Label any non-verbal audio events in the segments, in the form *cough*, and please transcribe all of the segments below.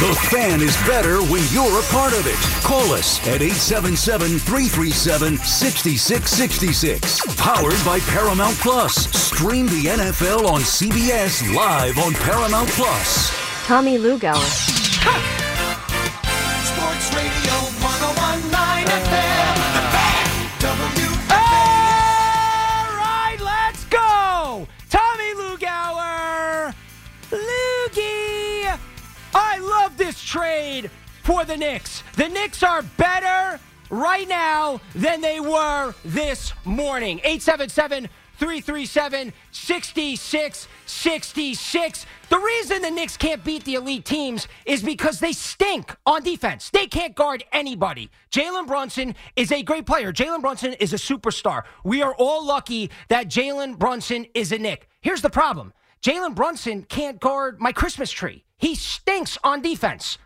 The fan is better when you're a part of it. Call us at 877 337 6666. Powered by Paramount Plus. Stream the NFL on CBS live on Paramount Plus. Tommy Lugauer. Sports trade for the Knicks. The Knicks are better right now than they were this morning. 877 337 6666. The reason the Knicks can't beat the elite teams is because they stink on defense. They can't guard anybody. Jalen Brunson is a great player. Jalen Brunson is a superstar. We are all lucky that Jalen Brunson is a Knick. Here's the problem Jalen Brunson can't guard my Christmas tree. He stinks on defense.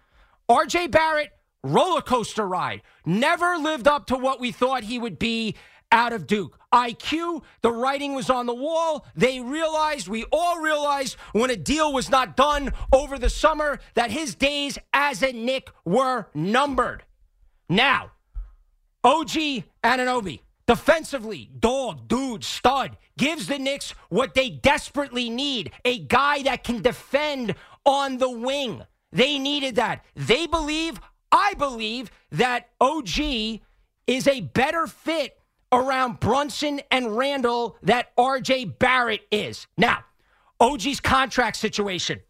RJ Barrett, roller coaster ride. Never lived up to what we thought he would be out of Duke. IQ, the writing was on the wall. They realized, we all realized when a deal was not done over the summer that his days as a Knick were numbered. Now, OG Anunoby, defensively, dog, dude, stud, gives the Knicks what they desperately need a guy that can defend on the wing. They needed that. They believe, I believe, that OG is a better fit around Brunson and Randle that RJ Barrett is. Now, OG's contract situation.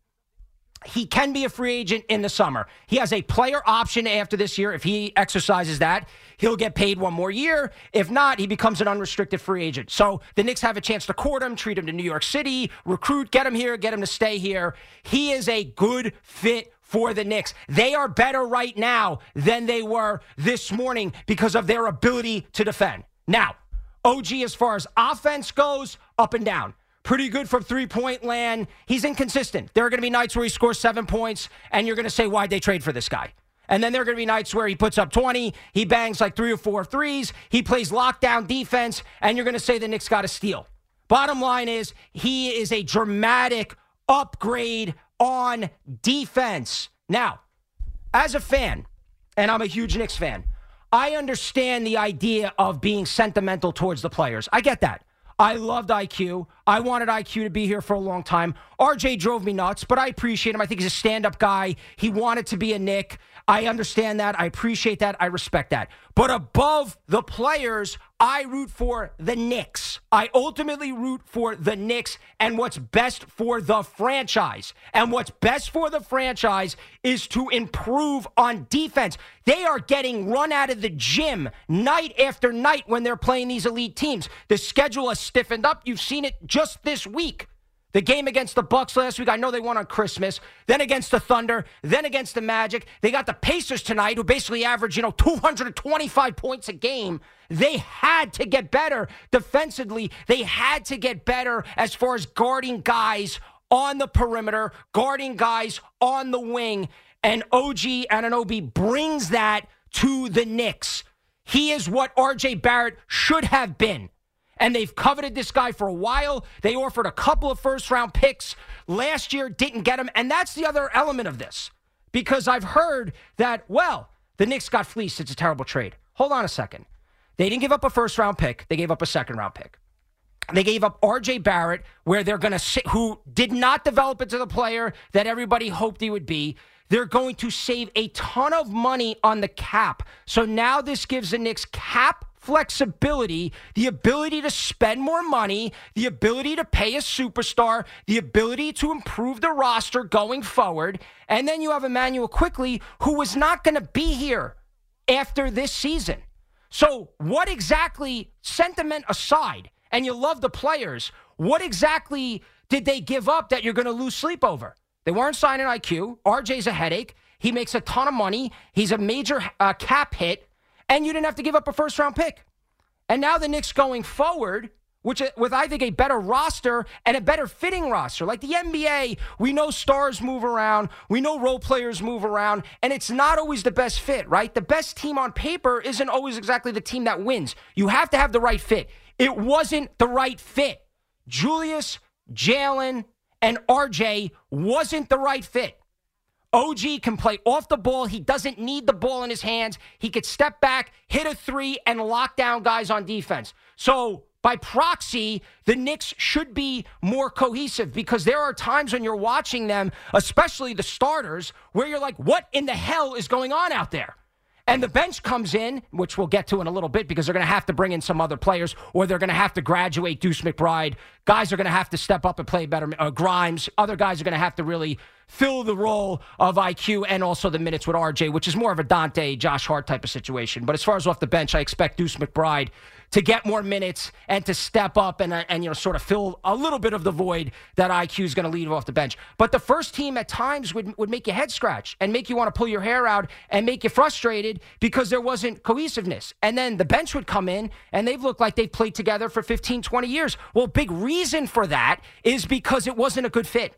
He can be a free agent in the summer. He has a player option after this year. If he exercises that, he'll get paid one more year. If not, he becomes an unrestricted free agent. So the Knicks have a chance to court him, treat him to New York City, recruit, get him here, get him to stay here. He is a good fit for the Knicks. They are better right now than they were this morning because of their ability to defend. Now, OG, as far as offense goes, up and down. Pretty good from three point land. He's inconsistent. There are going to be nights where he scores seven points, and you're going to say, why'd they trade for this guy? And then there are going to be nights where he puts up 20, he bangs like three or four threes, he plays lockdown defense, and you're going to say the Knicks got a steal. Bottom line is, he is a dramatic upgrade on defense. Now, as a fan, and I'm a huge Knicks fan, I understand the idea of being sentimental towards the players. I get that. I loved IQ. I wanted IQ to be here for a long time. RJ drove me nuts, but I appreciate him. I think he's a stand up guy. He wanted to be a Knick. I understand that. I appreciate that. I respect that. But above the players, I root for the Knicks. I ultimately root for the Knicks and what's best for the franchise. And what's best for the franchise is to improve on defense. They are getting run out of the gym night after night when they're playing these elite teams. The schedule has stiffened up. You've seen it just this week. The game against the Bucks last week, I know they won on Christmas. Then against the Thunder, then against the Magic. They got the Pacers tonight, who basically average, you know, 225 points a game. They had to get better defensively. They had to get better as far as guarding guys on the perimeter, guarding guys on the wing. And OG Anunoby brings that to the Knicks. He is what RJ Barrett should have been and they've coveted this guy for a while. They offered a couple of first round picks last year, didn't get him. And that's the other element of this because I've heard that, well, the Knicks got fleeced. It's a terrible trade. Hold on a second. They didn't give up a first round pick, they gave up a second round pick. They gave up RJ Barrett, where they're going to who did not develop into the player that everybody hoped he would be. They're going to save a ton of money on the cap. So now this gives the Knicks cap flexibility, the ability to spend more money, the ability to pay a superstar, the ability to improve the roster going forward. And then you have Immanuel Quickley, who was not going to be here after this season. So, what exactly, sentiment aside, and you love the players, what exactly did they give up that you're going to lose sleep over? They weren't signing IQ. RJ's a headache. He makes a ton of money. He's a major uh, cap hit and you didn't have to give up a first round pick. And now the Knicks going forward, which uh, with I think a better roster and a better fitting roster. Like the NBA, we know stars move around, we know role players move around, and it's not always the best fit, right? The best team on paper isn't always exactly the team that wins. You have to have the right fit. It wasn't the right fit. Julius, Jalen, and RJ wasn't the right fit. OG can play off the ball. He doesn't need the ball in his hands. He could step back, hit a three, and lock down guys on defense. So, by proxy, the Knicks should be more cohesive because there are times when you're watching them, especially the starters, where you're like, what in the hell is going on out there? And the bench comes in, which we'll get to in a little bit because they're going to have to bring in some other players or they're going to have to graduate Deuce McBride. Guys are going to have to step up and play better. Uh, Grimes, other guys are going to have to really fill the role of IQ and also the minutes with RJ, which is more of a Donte, Josh Hart type of situation. But as far as off the bench, I expect Deuce McBride to get more minutes and to step up and, uh, and you know sort of fill a little bit of the void that IQ is going to leave off the bench. But the first team at times would would make you head scratch and make you want to pull your hair out and make you frustrated because there wasn't cohesiveness. And then the bench would come in and they've looked like they've played together for 15, 20 years. Well, big reason for that is because it wasn't a good fit.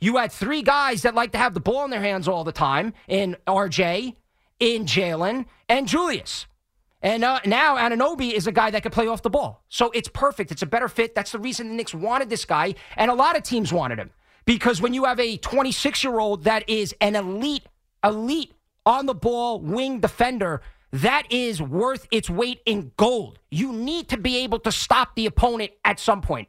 You had three guys that like to have the ball in their hands all the time in RJ, in Jalen, and Julius. And uh, now Anunoby is a guy that can play off the ball. So it's perfect. It's a better fit. That's the reason the Knicks wanted this guy. And a lot of teams wanted him. Because when you have a 26 year old that is an elite, elite on the ball wing defender, that is worth its weight in gold. You need to be able to stop the opponent at some point.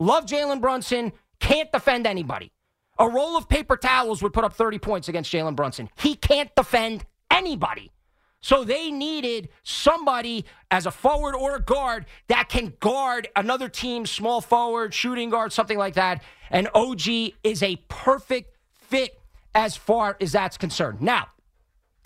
Love Jalen Brunson, can't defend anybody. A roll of paper towels would put up 30 points against Jalen Brunson. He can't defend anybody. So they needed somebody as a forward or a guard that can guard another team's small forward, shooting guard, something like that. And OG is a perfect fit as far as that's concerned. Now,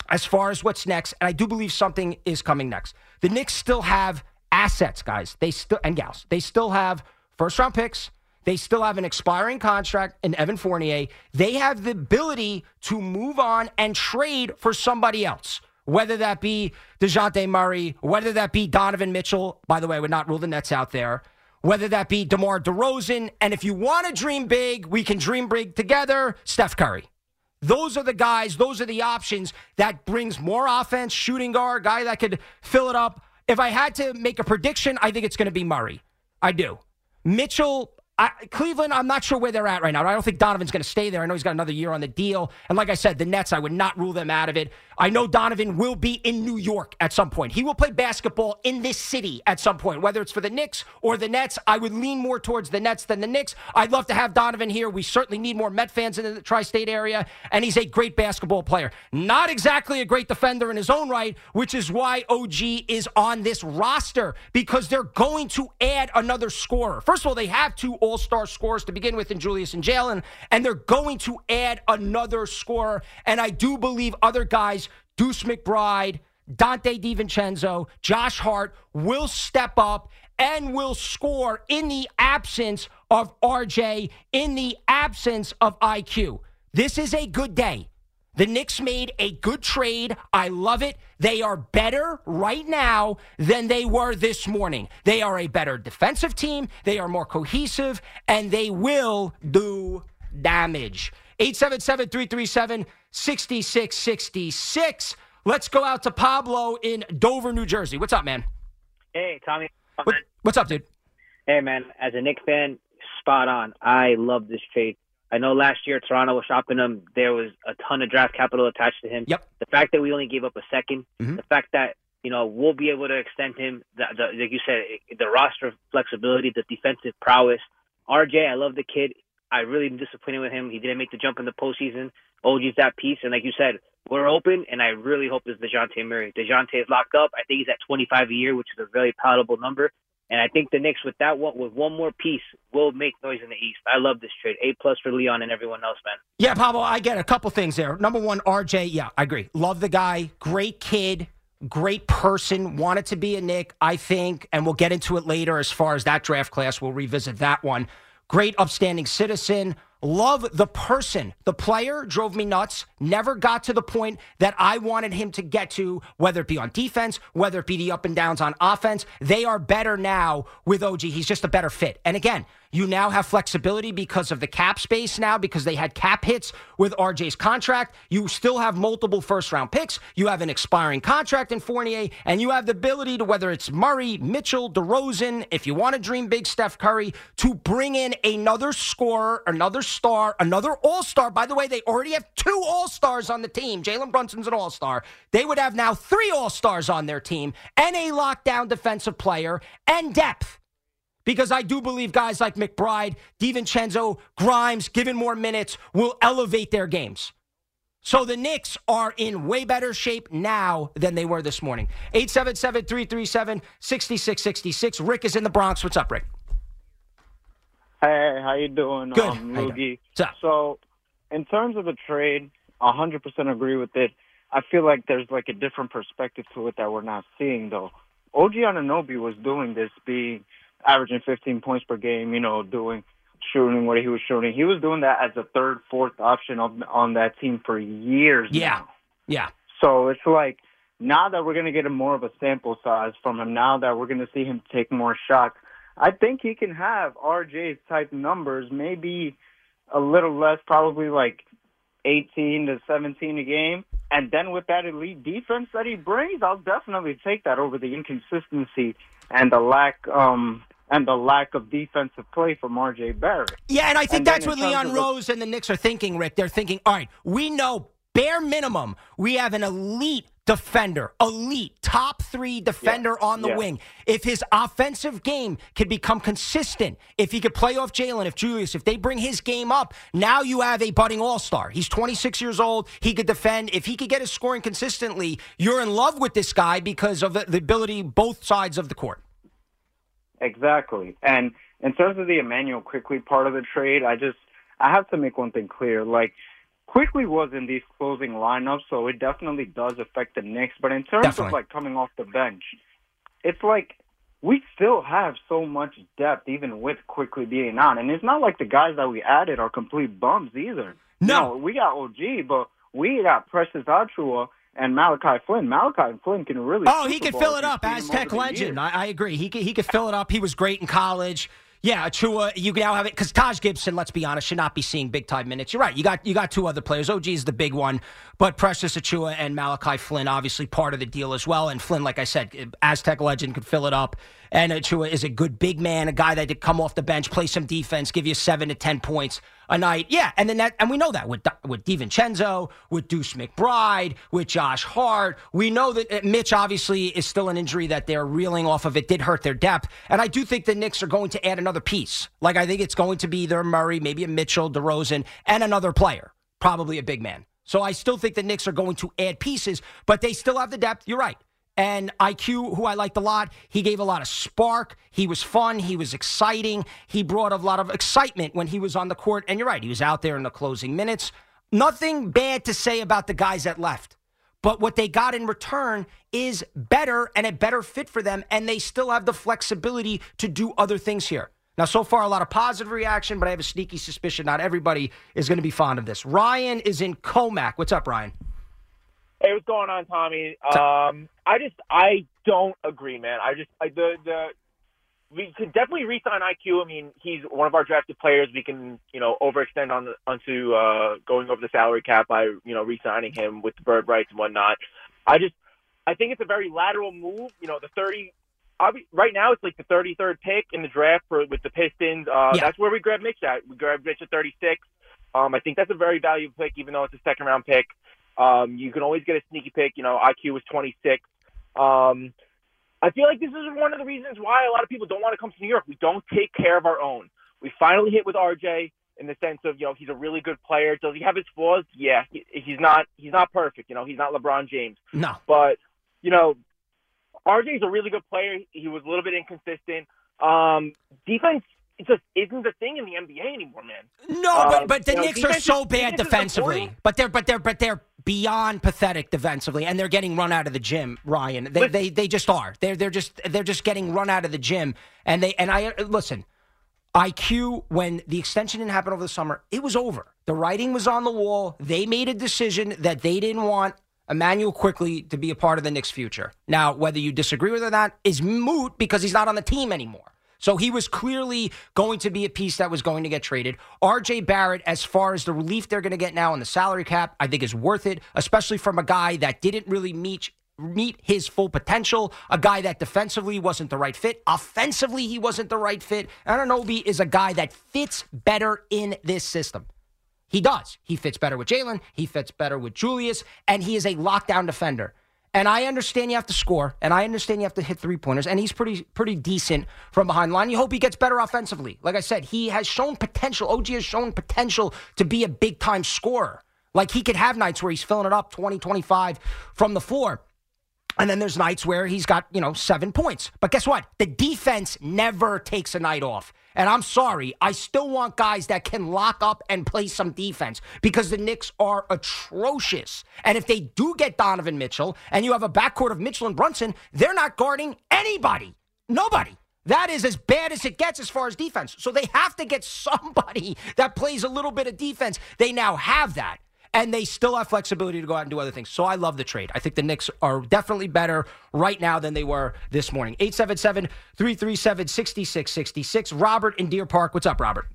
as far as what's next, and I do believe something is coming next. The Knicks still have assets, guys. They still and gals. They still have first round picks. They still have an expiring contract in Evan Fournier. They have the ability to move on and trade for somebody else whether that be DeJounte Murray, whether that be Donovan Mitchell. By the way, I would not rule the Nets out there. Whether that be DeMar DeRozan. And if you want to dream big, we can dream big together. Steph Curry. Those are the guys, those are the options that brings more offense, shooting guard, guy that could fill it up. If I had to make a prediction, I think it's going to be Murray. I do. Mitchell, I, Cleveland, I'm not sure where they're at right now. I don't think Donovan's going to stay there. I know he's got another year on the deal. And like I said, the Nets, I would not rule them out of it. I know Donovan will be in New York at some point. He will play basketball in this city at some point, whether it's for the Knicks or the Nets. I would lean more towards the Nets than the Knicks. I'd love to have Donovan here. We certainly need more Met fans in the tri state area. And he's a great basketball player. Not exactly a great defender in his own right, which is why OG is on this roster because they're going to add another scorer. First of all, they have two all star scorers to begin with in Julius and Jalen, and they're going to add another scorer. And I do believe other guys, Deuce McBride, Donte DiVincenzo, Josh Hart, will step up and will score in the absence of RJ, in the absence of IQ. This is a good day. The Knicks made a good trade. I love it. They are better right now than they were this morning. They are a better defensive team. They are more cohesive, and they will do damage. 877 337 6666. Let's go out to Pablo in Dover, New Jersey. What's up, man? Hey, Tommy. What, what's up, dude? Hey, man. As a Knick fan, spot on. I love this trade. I know last year Toronto was shopping him. There was a ton of draft capital attached to him. Yep. The fact that we only gave up a 2nd Mhm. the fact that you know we'll be able to extend him, the, the, like you said, the roster flexibility, the defensive prowess. RJ, I love the kid. I really am disappointed with him. He didn't make the jump in the postseason. OG's that piece, and like you said, we're open, and I really hope it's Dejounte Murray. Dejounte is locked up. I think he's at 25 a year, which is a very palatable number. And I think the Knicks, with that one, with one more piece, will make noise in the East. I love this trade. A plus for Leon and everyone else, man. Yeah, Pablo, I get a couple things there. Number one, RJ, yeah, I agree. Love the guy, great kid, great person, wanted to be a Knick, I think, and we'll get into it later as far as that draft class. We'll revisit that one. Great, upstanding citizen. Love the person. The player drove me nuts. Never got to the point that I wanted him to get to, whether it be on defense, whether it be the up and downs on offense. They are better now with OG. He's just a better fit. And again, you now have flexibility because of the cap space now, because they had cap hits with RJ's contract. You still have multiple first round picks. You have an expiring contract in Fournier, and you have the ability to, whether it's Murray, Mitchell, DeRozan, if you want to dream big, Steph Curry, to bring in another scorer, another star, another all star. By the way, they already have two all stars on the team. Jalen Brunson's an all star. They would have now three all stars on their team and a lockdown defensive player and depth. Because I do believe guys like McBride, DiVincenzo, Grimes, given more minutes, will elevate their games. So the Knicks are in way better shape now than they were this morning. 877 337 6666. Rick is in the Bronx. What's up, Rick? Hey, how you doing? Good. Um, How you Loogie. What's up? So, in terms of the trade, 100% agree with it. I feel like there's like a different perspective to it that we're not seeing though. OG Anunoby was doing this, being averaging 15 points per game. You know, doing shooting what he was shooting. He was doing that as a third, fourth option on on that team for years. Yeah. now. Yeah. So it's like now that we're going to get a more of a sample size from him, now that we're going to see him take more shots, I think he can have RJ's type numbers, maybe a little less, probably like 18 to 17 a game. And then with that elite defense that he brings, I'll definitely take that over the inconsistency and the lack um and the lack of defensive play from RJ Barrett. Yeah, and I think And that's what Leon of the- Rose and the Knicks are thinking, Rick. They're thinking, all right, we know bare minimum we have an elite defender, elite top three defender on the yeah. wing. If his offensive game can become consistent, if he could play off Jalen, if Julius, if they bring his game up, now you have a budding all star. He's 26 years old. He could defend. If he could get his scoring consistently, you're in love with this guy because of the, the ability both sides of the court. Exactly. And in terms of the Immanuel Quickley part of the trade, I just I have to make one thing clear. Like Quickley was in these closing lineups, so it definitely does affect the Knicks. But in terms Definitely. of like coming off the bench, it's like we still have so much depth even with Quickley being on. And it's not like the guys that we added are complete bums either. No. You know, we got OG, but we got Precious Achiuwa and Malachi Flynn. Malachi Flynn can really Oh, he could fill it up. Aztec legend. I, I agree. He could, he could fill it up. He was great in college. Yeah, Achiuwa, you now have it because Taj Gibson, let's be honest, should not be seeing big time minutes. You're right. You got you got two other players. OG is the big one, but Precious Achiuwa and Malachi Flynn obviously part of the deal as well. And Flynn, like I said, Aztec legend could fill it up. And Achiuwa is a good big man, a guy that could come off the bench, play some defense, give you seven to ten points a night. Yeah, and then that, and we know that with with DiVincenzo, with Deuce McBride, with Josh Hart. We know that uh, Mitch obviously is still an injury that they're reeling off of. It did hurt their depth, and I do think the Knicks are going to add another piece. Like I think it's going to be either Murray, maybe a Mitchell, DeRozan, and another player, probably a big man. So I still think the Knicks are going to add pieces, but they still have the depth. You're right. And IQ, who I liked a lot, he gave a lot of spark. He was fun. He was exciting. He brought a lot of excitement when he was on the court. And you're right, he was out there in the closing minutes. Nothing bad to say about the guys that left. But what they got in return is better and a better fit for them. And they still have the flexibility to do other things here. Now, so far, a lot of positive reaction, but I have a sneaky suspicion not everybody is going to be fond of this. Ryan is in Commack. What's up, Ryan? Hey, what's going on, Tommy? Um, I just I don't agree, man. I just I, the the we could definitely re-sign IQ. I mean, he's one of our drafted players. We can you know overextend on onto uh, going over the salary cap by you know re-signing him with the bird rights and whatnot. I just I think it's a very lateral move. You know, the thirty. Right now, it's like the 33rd pick in the draft for with the Pistons. Uh, Yeah. That's where we grabbed Mitch at. We grabbed Mitch at 36. Um, I think that's a very valuable pick, even though it's a second round pick. Um, you can always get a sneaky pick. You know, IQ was 26. Um, I feel like this is one of the reasons why a lot of people don't want to come to New York. We don't take care of our own. We finally hit with RJ in the sense of you know he's a really good player. Does he have his flaws? Yeah, he, he's not. He's not perfect. You know, he's not LeBron James. No. But you know, RJ's a really good player. He was a little bit inconsistent. Um, defense it just isn't the thing in the NBA anymore, man. No, but Um, but the you know, Knicks are so bad defensively. But they're but they're but they're beyond pathetic defensively, and they're getting run out of the gym. Ryan, they Listen- they, they just are. They're they're just they're just getting run out of the gym. And they and I listen. IQ when the extension didn't happen over the summer, it was over. The writing was on the wall. They made a decision that they didn't want Immanuel Quickley to be a part of the Knicks' future. Now, whether you disagree with it or not is moot because he's not on the team anymore. So he was clearly going to be a piece that was going to get traded. RJ Barrett, as far as the relief they're going to get now on the salary cap, I think is worth it, especially from a guy that didn't really meet meet his full potential. A guy that defensively wasn't the right fit, offensively he wasn't the right fit. Anunoby is a guy that fits better in this system. He does. He fits better with Jalen. He fits better with Julius, and he is a lockdown defender. And I understand you have to score, and I understand you have to hit three pointers, and he's pretty pretty decent from behind the line. You hope he gets better offensively. Like I said, he has shown potential. OG has shown potential to be a big time scorer. Like he could have nights where he's filling it up 20, 25 from the floor. And then there's nights where he's got, you know, seven points. But guess what? The defense never takes a night off. And I'm sorry, I still want guys that can lock up and play some defense because the Knicks are atrocious. And if they do get Donovan Mitchell and you have a backcourt of Mitchell and Brunson, they're not guarding anybody. Nobody. That is as bad as it gets as far as defense. So they have to get *laughs* somebody that plays a little bit of defense. They now have that and they still have flexibility to go out and do other things. So I love the trade. I think the Knicks are definitely better right now than they were this morning. 877 337 6666. Robert in Deer Park. What's up, Robert?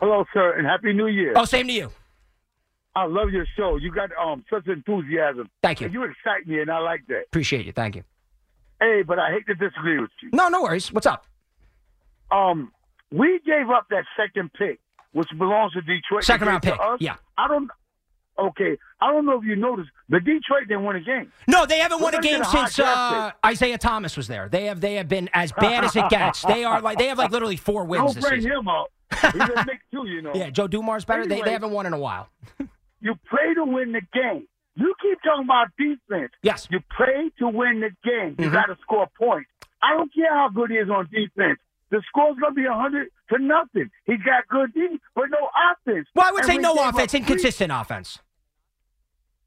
Hello, sir, and happy New Year. Oh, same to you. I love your show. You got um such enthusiasm. Thank you. And you excite me, and I like that. Appreciate you. Thank you. Hey, but I hate to disagree with you. No, no worries. What's up? Um, we gave up that second pick, which belongs to Detroit. Second round pick. us. Yeah. I don't. Okay, I don't know if you noticed, but Detroit didn't win a game. No, they haven't won a game since uh, Isiah Thomas was there. They have they have been as bad as it gets. They are like they have like literally four wins Don't this bring season. him up. He's a Knick too, you know. *laughs* Yeah, Joe Dumars better. They, they haven't won in a while. You play to win the game. You keep talking about defense. Yes. You play to win the game. You Mhm. got to score points. I don't care how good he is on defense. The score's going to be 100 to nothing. He got good defense, but no offense. Well, I would And say no offense, three- inconsistent offense.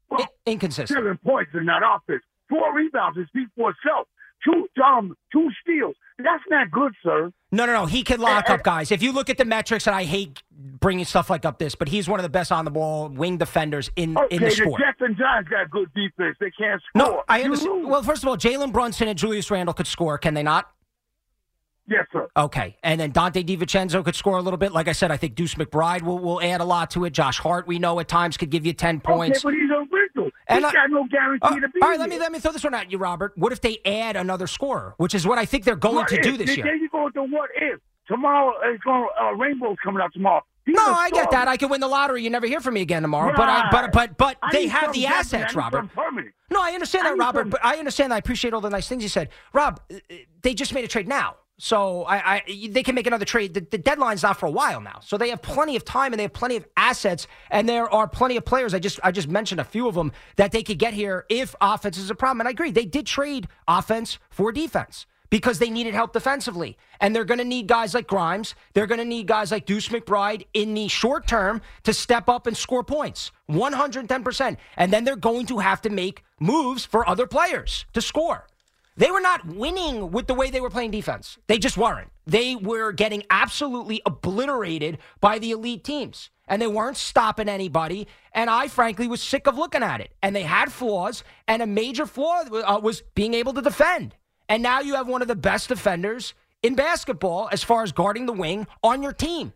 well, I- inconsistent. Seven points is not offense. Four rebounds is speak for itself. Two um two steals. That's not good, sir. No, no, no. He can lock Eh, up guys. If you look at the metrics, and I hate bringing stuff like up this, but he's one of the best on the ball wing defenders in Okay, in the the sport. Jets and Giants got good defense. They can't score. No, I understand. Well, first of all, Jalen Brunson and Julius Randle could score, can they not? Yes, sir. Okay, and then Donte DiVincenzo could score a little bit. Like I said, I think Deuce McBride will, will add a lot to it. Josh Hart, we know at times could give you ten points. Okay, but he's a rental. And He's I- got no guarantee Uh, to be all right, let me let me throw this one at you, Robert. What if they add another scorer, which is what I think they're going What to if? do this There year? you go with the what if. Tomorrow it's going uh, Rainbow's coming out tomorrow. He's No, I get that. I could win the lottery. You never hear from me again tomorrow. But I, but but but I they have the assets, Robert. No, I understand I that, Robert. some- But I understand that. I appreciate all the nice things you said, Rob. uh, They just made a trade now, so I, I they can make another trade. The, the deadline's not for a while now, so they have plenty of time and they have plenty of assets, and there are plenty of players. I just I just mentioned a few of them that they could get here if offense is a problem. And I agree, they did trade offense for defense. Because they needed help defensively. And they're going to need guys like Grimes. They're going to need guys like Deuce McBride in the short term to step up and score points. 110%. And then they're going to have to make moves for other players to score. They were not winning with the way they were playing defense. They just weren't. They were getting absolutely obliterated by the elite teams. And they weren't stopping anybody. And I, frankly, was sick of looking at it. And they had flaws. And a major flaw uh, was being able to defend. And now you have one of the best defenders in basketball as far as guarding the wing on your team.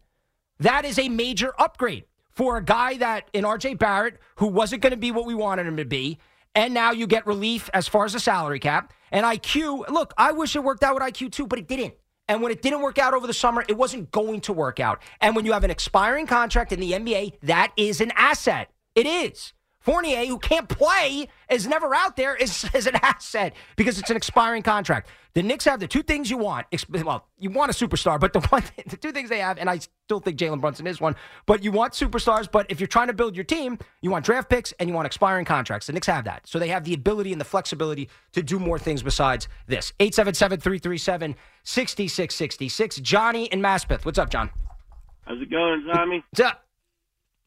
That is a major upgrade for a guy that in RJ Barrett, who wasn't going to be what we wanted him to be. And now you get relief as far as the salary cap. And IQ, look, I wish it worked out with IQ too, but it didn't. And when it didn't work out over the summer, it wasn't going to work out. And when you have an expiring contract in the NBA, that is an asset. It is. Fournier, who can't play, is never out there, is, *laughs* is an asset because it's an expiring contract. The Knicks have the two things you want. Well, you want a superstar, but the *laughs* one, the two things they have, and I still think Jalen Brunson is one. But you want superstars. But if you're trying to build your team, you want draft picks and you want expiring contracts. The Knicks have that, so they have the ability and the flexibility to do more things besides this. 877-337-6666. Johnny in Maspeth. What's up, John? How's it going, Tommy? What's up?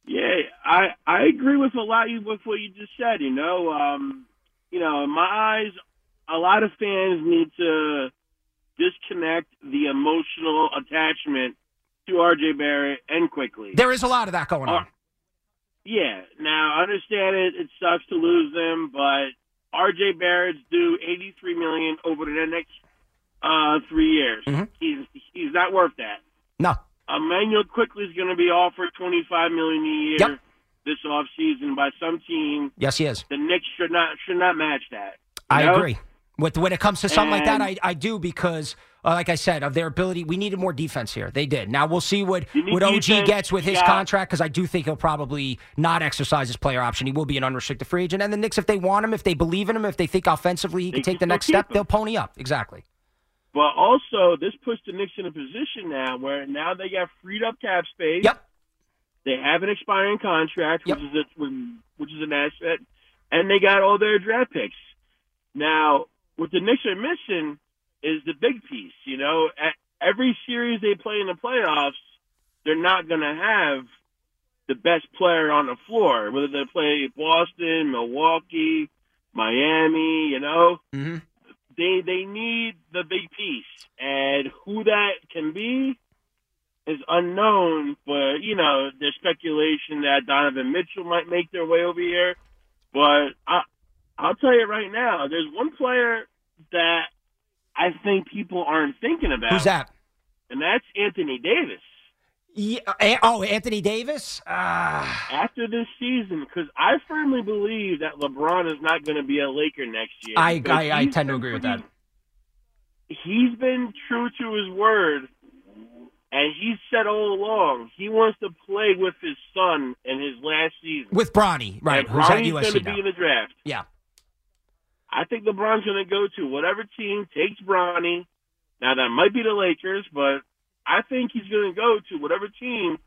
Yeah, I I agree with a lot of with what you just said. You know, um, you know, in my eyes, a lot of fans need to disconnect the emotional attachment to RJ Barrett and Quickley. There is a lot of that going on. Yeah. Now, I understand it. It sucks to lose them, but RJ Barrett's due eighty three million over the next uh, three years. Mhm. He's he's not worth that. No. Immanuel Quickley is going to be offered twenty five million a year. Yep. this offseason by some team, Yes, he is. the Knicks should not should not match that. I know? agree. With when it comes to something like that, I, I do because, uh, like I said, of their ability, we needed more defense here. They did. Now we'll see what what OG defense, gets with his yeah. contract because I do think he'll probably not exercise his player option. He will be an unrestricted free agent. And the Knicks, if they want him, if they believe in him, if they think offensively he They can take the next step, him. they'll pony up. Exactly. But also, this puts the Knicks in a position now where now they got freed up cap space. Yep. They have an expiring contract, Yep. which is a, which is an asset, and they got all their draft picks. Now, what the Knicks are missing is the big piece. You know, at every series they play in the playoffs, they're not going to have the best player on the floor, whether they play Boston, Milwaukee, Miami. You know, Mm-hmm. They they need the big piece, and who that can be is unknown. But you know, there's speculation that Donovan Mitchell might make their way over here. But I, I'll tell you right now, there's one player that I think people aren't thinking about, Who's that? and that's Anthony Davis. Yeah, eh, oh, Anthony Davis. Ah, After this season, because I firmly believe that LeBron is not going to be a Laker next year. I, I, I tend to agree with that. he's been true to his word, and he said all along he wants to play with his son in his last season. With Bronny, right? and Who's Bronny's going to be in the draft. Yeah. I think LeBron's going to go to whatever team takes Bronny. Now that might be the Lakers, but I think he's going to go to whatever team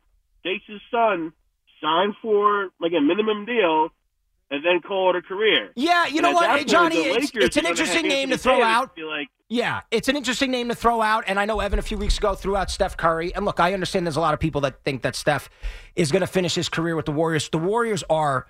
takes his son, sign for like a minimum deal, and then call it a career. Yeah, you And know what, point, Johnny? It's, it's an interesting name to throw out. Like, Yeah, it's an interesting name to throw out. And I know Evan a few weeks ago threw out Steph Curry. And look, I understand there's a lot of people that think that Steph is going to finish his career with the Warriors. The Warriors are,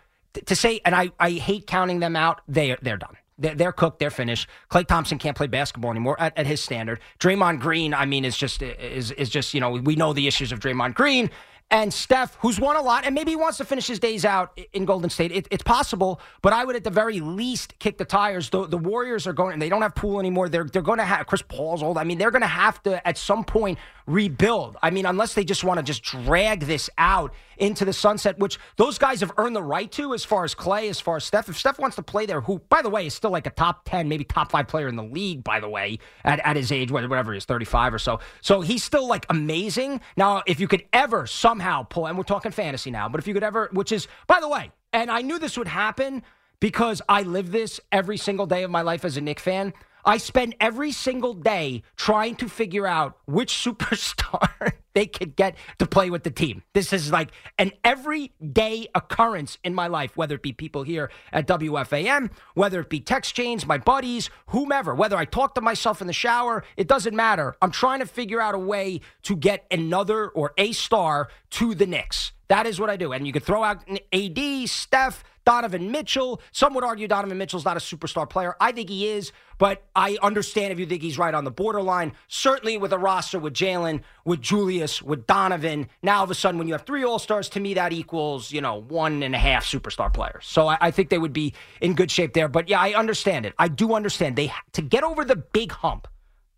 to say, and I, I hate counting them out, they, they're done. They're, cooked. They're finished. Klay Thompson can't play basketball anymore at, at his standard. Draymond Green, I mean, is just is is just you know we know the issues of Draymond Green and Steph, who's won a lot, and maybe he wants to finish his days out in Golden State. It, it's possible, but I would at the very least kick the tires. The, the Warriors are going, and they don't have Poole anymore. They're they're going to have Chris Paul's old. I mean, they're going to have to at some point rebuild. I mean, unless they just want to just drag this out into the sunset, which those guys have earned the right to, as far as Klay, as far as Steph. If Steph wants to play there, who by the way is still like a top ten, maybe top five player in the league, by the way, at, at his age, whatever he is, thirty five or so. So he's still like amazing. Now, if you could ever somehow pull, and we're talking fantasy now, but if you could ever, which is by the way, and I knew this would happen because I live this every single day of my life as a Knick fan. I spend every single day trying to figure out which *laughs* superstar *laughs* they could get to play with the team. This is like an everyday occurrence in my life, whether it be people here at WFAN, whether it be text chains, my buddies, whomever, whether I talk to myself in the shower, it doesn't matter. I'm trying to figure out a way to get another or a star to the Knicks. That is what I do. And you could throw out AD, Steph, Donovan Mitchell. Some would argue Donovan Mitchell's not a superstar player. I think he is, but I understand if you think he's right on the borderline. Certainly with a roster with Jalen, with Julius, with Donovan. Now all of a sudden, when you have three All Stars, to me that equals you know one and a half superstar players. So I, I think they would be in good shape there. But yeah, I understand it. I do understand they to get over the big hump,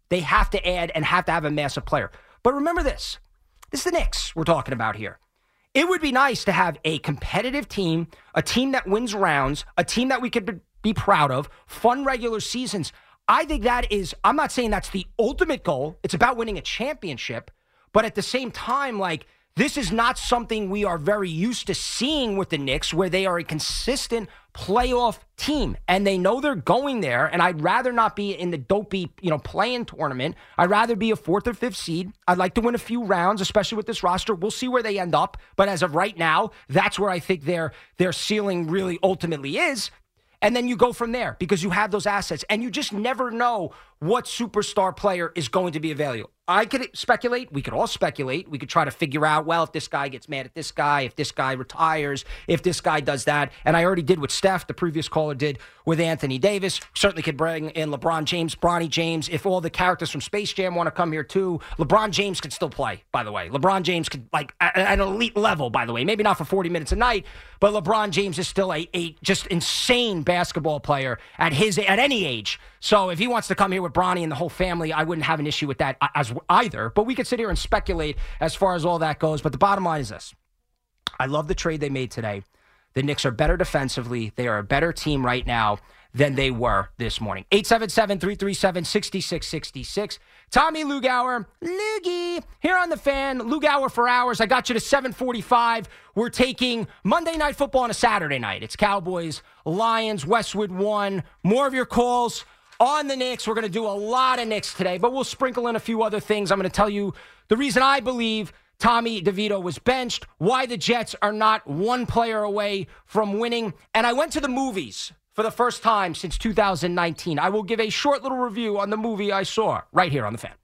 they have to add and have to have a massive player. But remember this: this is the Knicks we're talking about here. It would be nice to have a competitive team, a team that wins rounds, a team that we could be- proud of, fun regular seasons. I think that is, I'm not saying that's the ultimate goal. It's about winning a championship. But at the same time, like, this is not something we are very used to seeing with the Knicks, where they are a consistent playoff team and they know they're going there. And I'd rather not be in the dopey, you know, play-in tournament. I'd rather be a fourth or fifth seed. I'd like to win a few rounds, especially with this roster. We'll see where they end up. But as of right now, that's where I think their their ceiling really ultimately is. And then you go from there because you have those assets and you just never know what superstar player is going to be available. I could speculate. We could all speculate. We could try to figure out, well, if this guy gets mad at this guy, if this guy retires, if this guy does that. And I already did what Steph, the previous caller, did with Anthony Davis. Certainly could bring in LeBron James, Bronny James. If all the characters from Space Jam want to come here too, LeBron James could still play, by the way. LeBron James could, like, at an elite level, by the way. Maybe not for 40 minutes a night, but LeBron James is still a, a just insane basketball player at his at any age. So if he wants to come here with Bronny and the whole family, I wouldn't have an issue with that uh, as either. But we could sit here and speculate as far as all that goes. But the bottom line is this: I love the trade they made today. The Knicks are better defensively. They are a better team right now than they were this morning. 877 337 6666. Tommy Lugauer, Loogie, here on the fan. Lugauer for hours. I got you to 745. We're taking Monday Night Football on a Saturday night. It's Cowboys, Lions, Westwood 1. More of your calls on the Knicks. We're going to do a lot of Knicks today, but we'll sprinkle in a few other things. I'm going to tell you the reason I believe Tommy DeVito was benched, why the Jets are not one player away from winning. And I went to the movies for the first time since 2019. I will give a short little review on the movie I saw right here on the fan.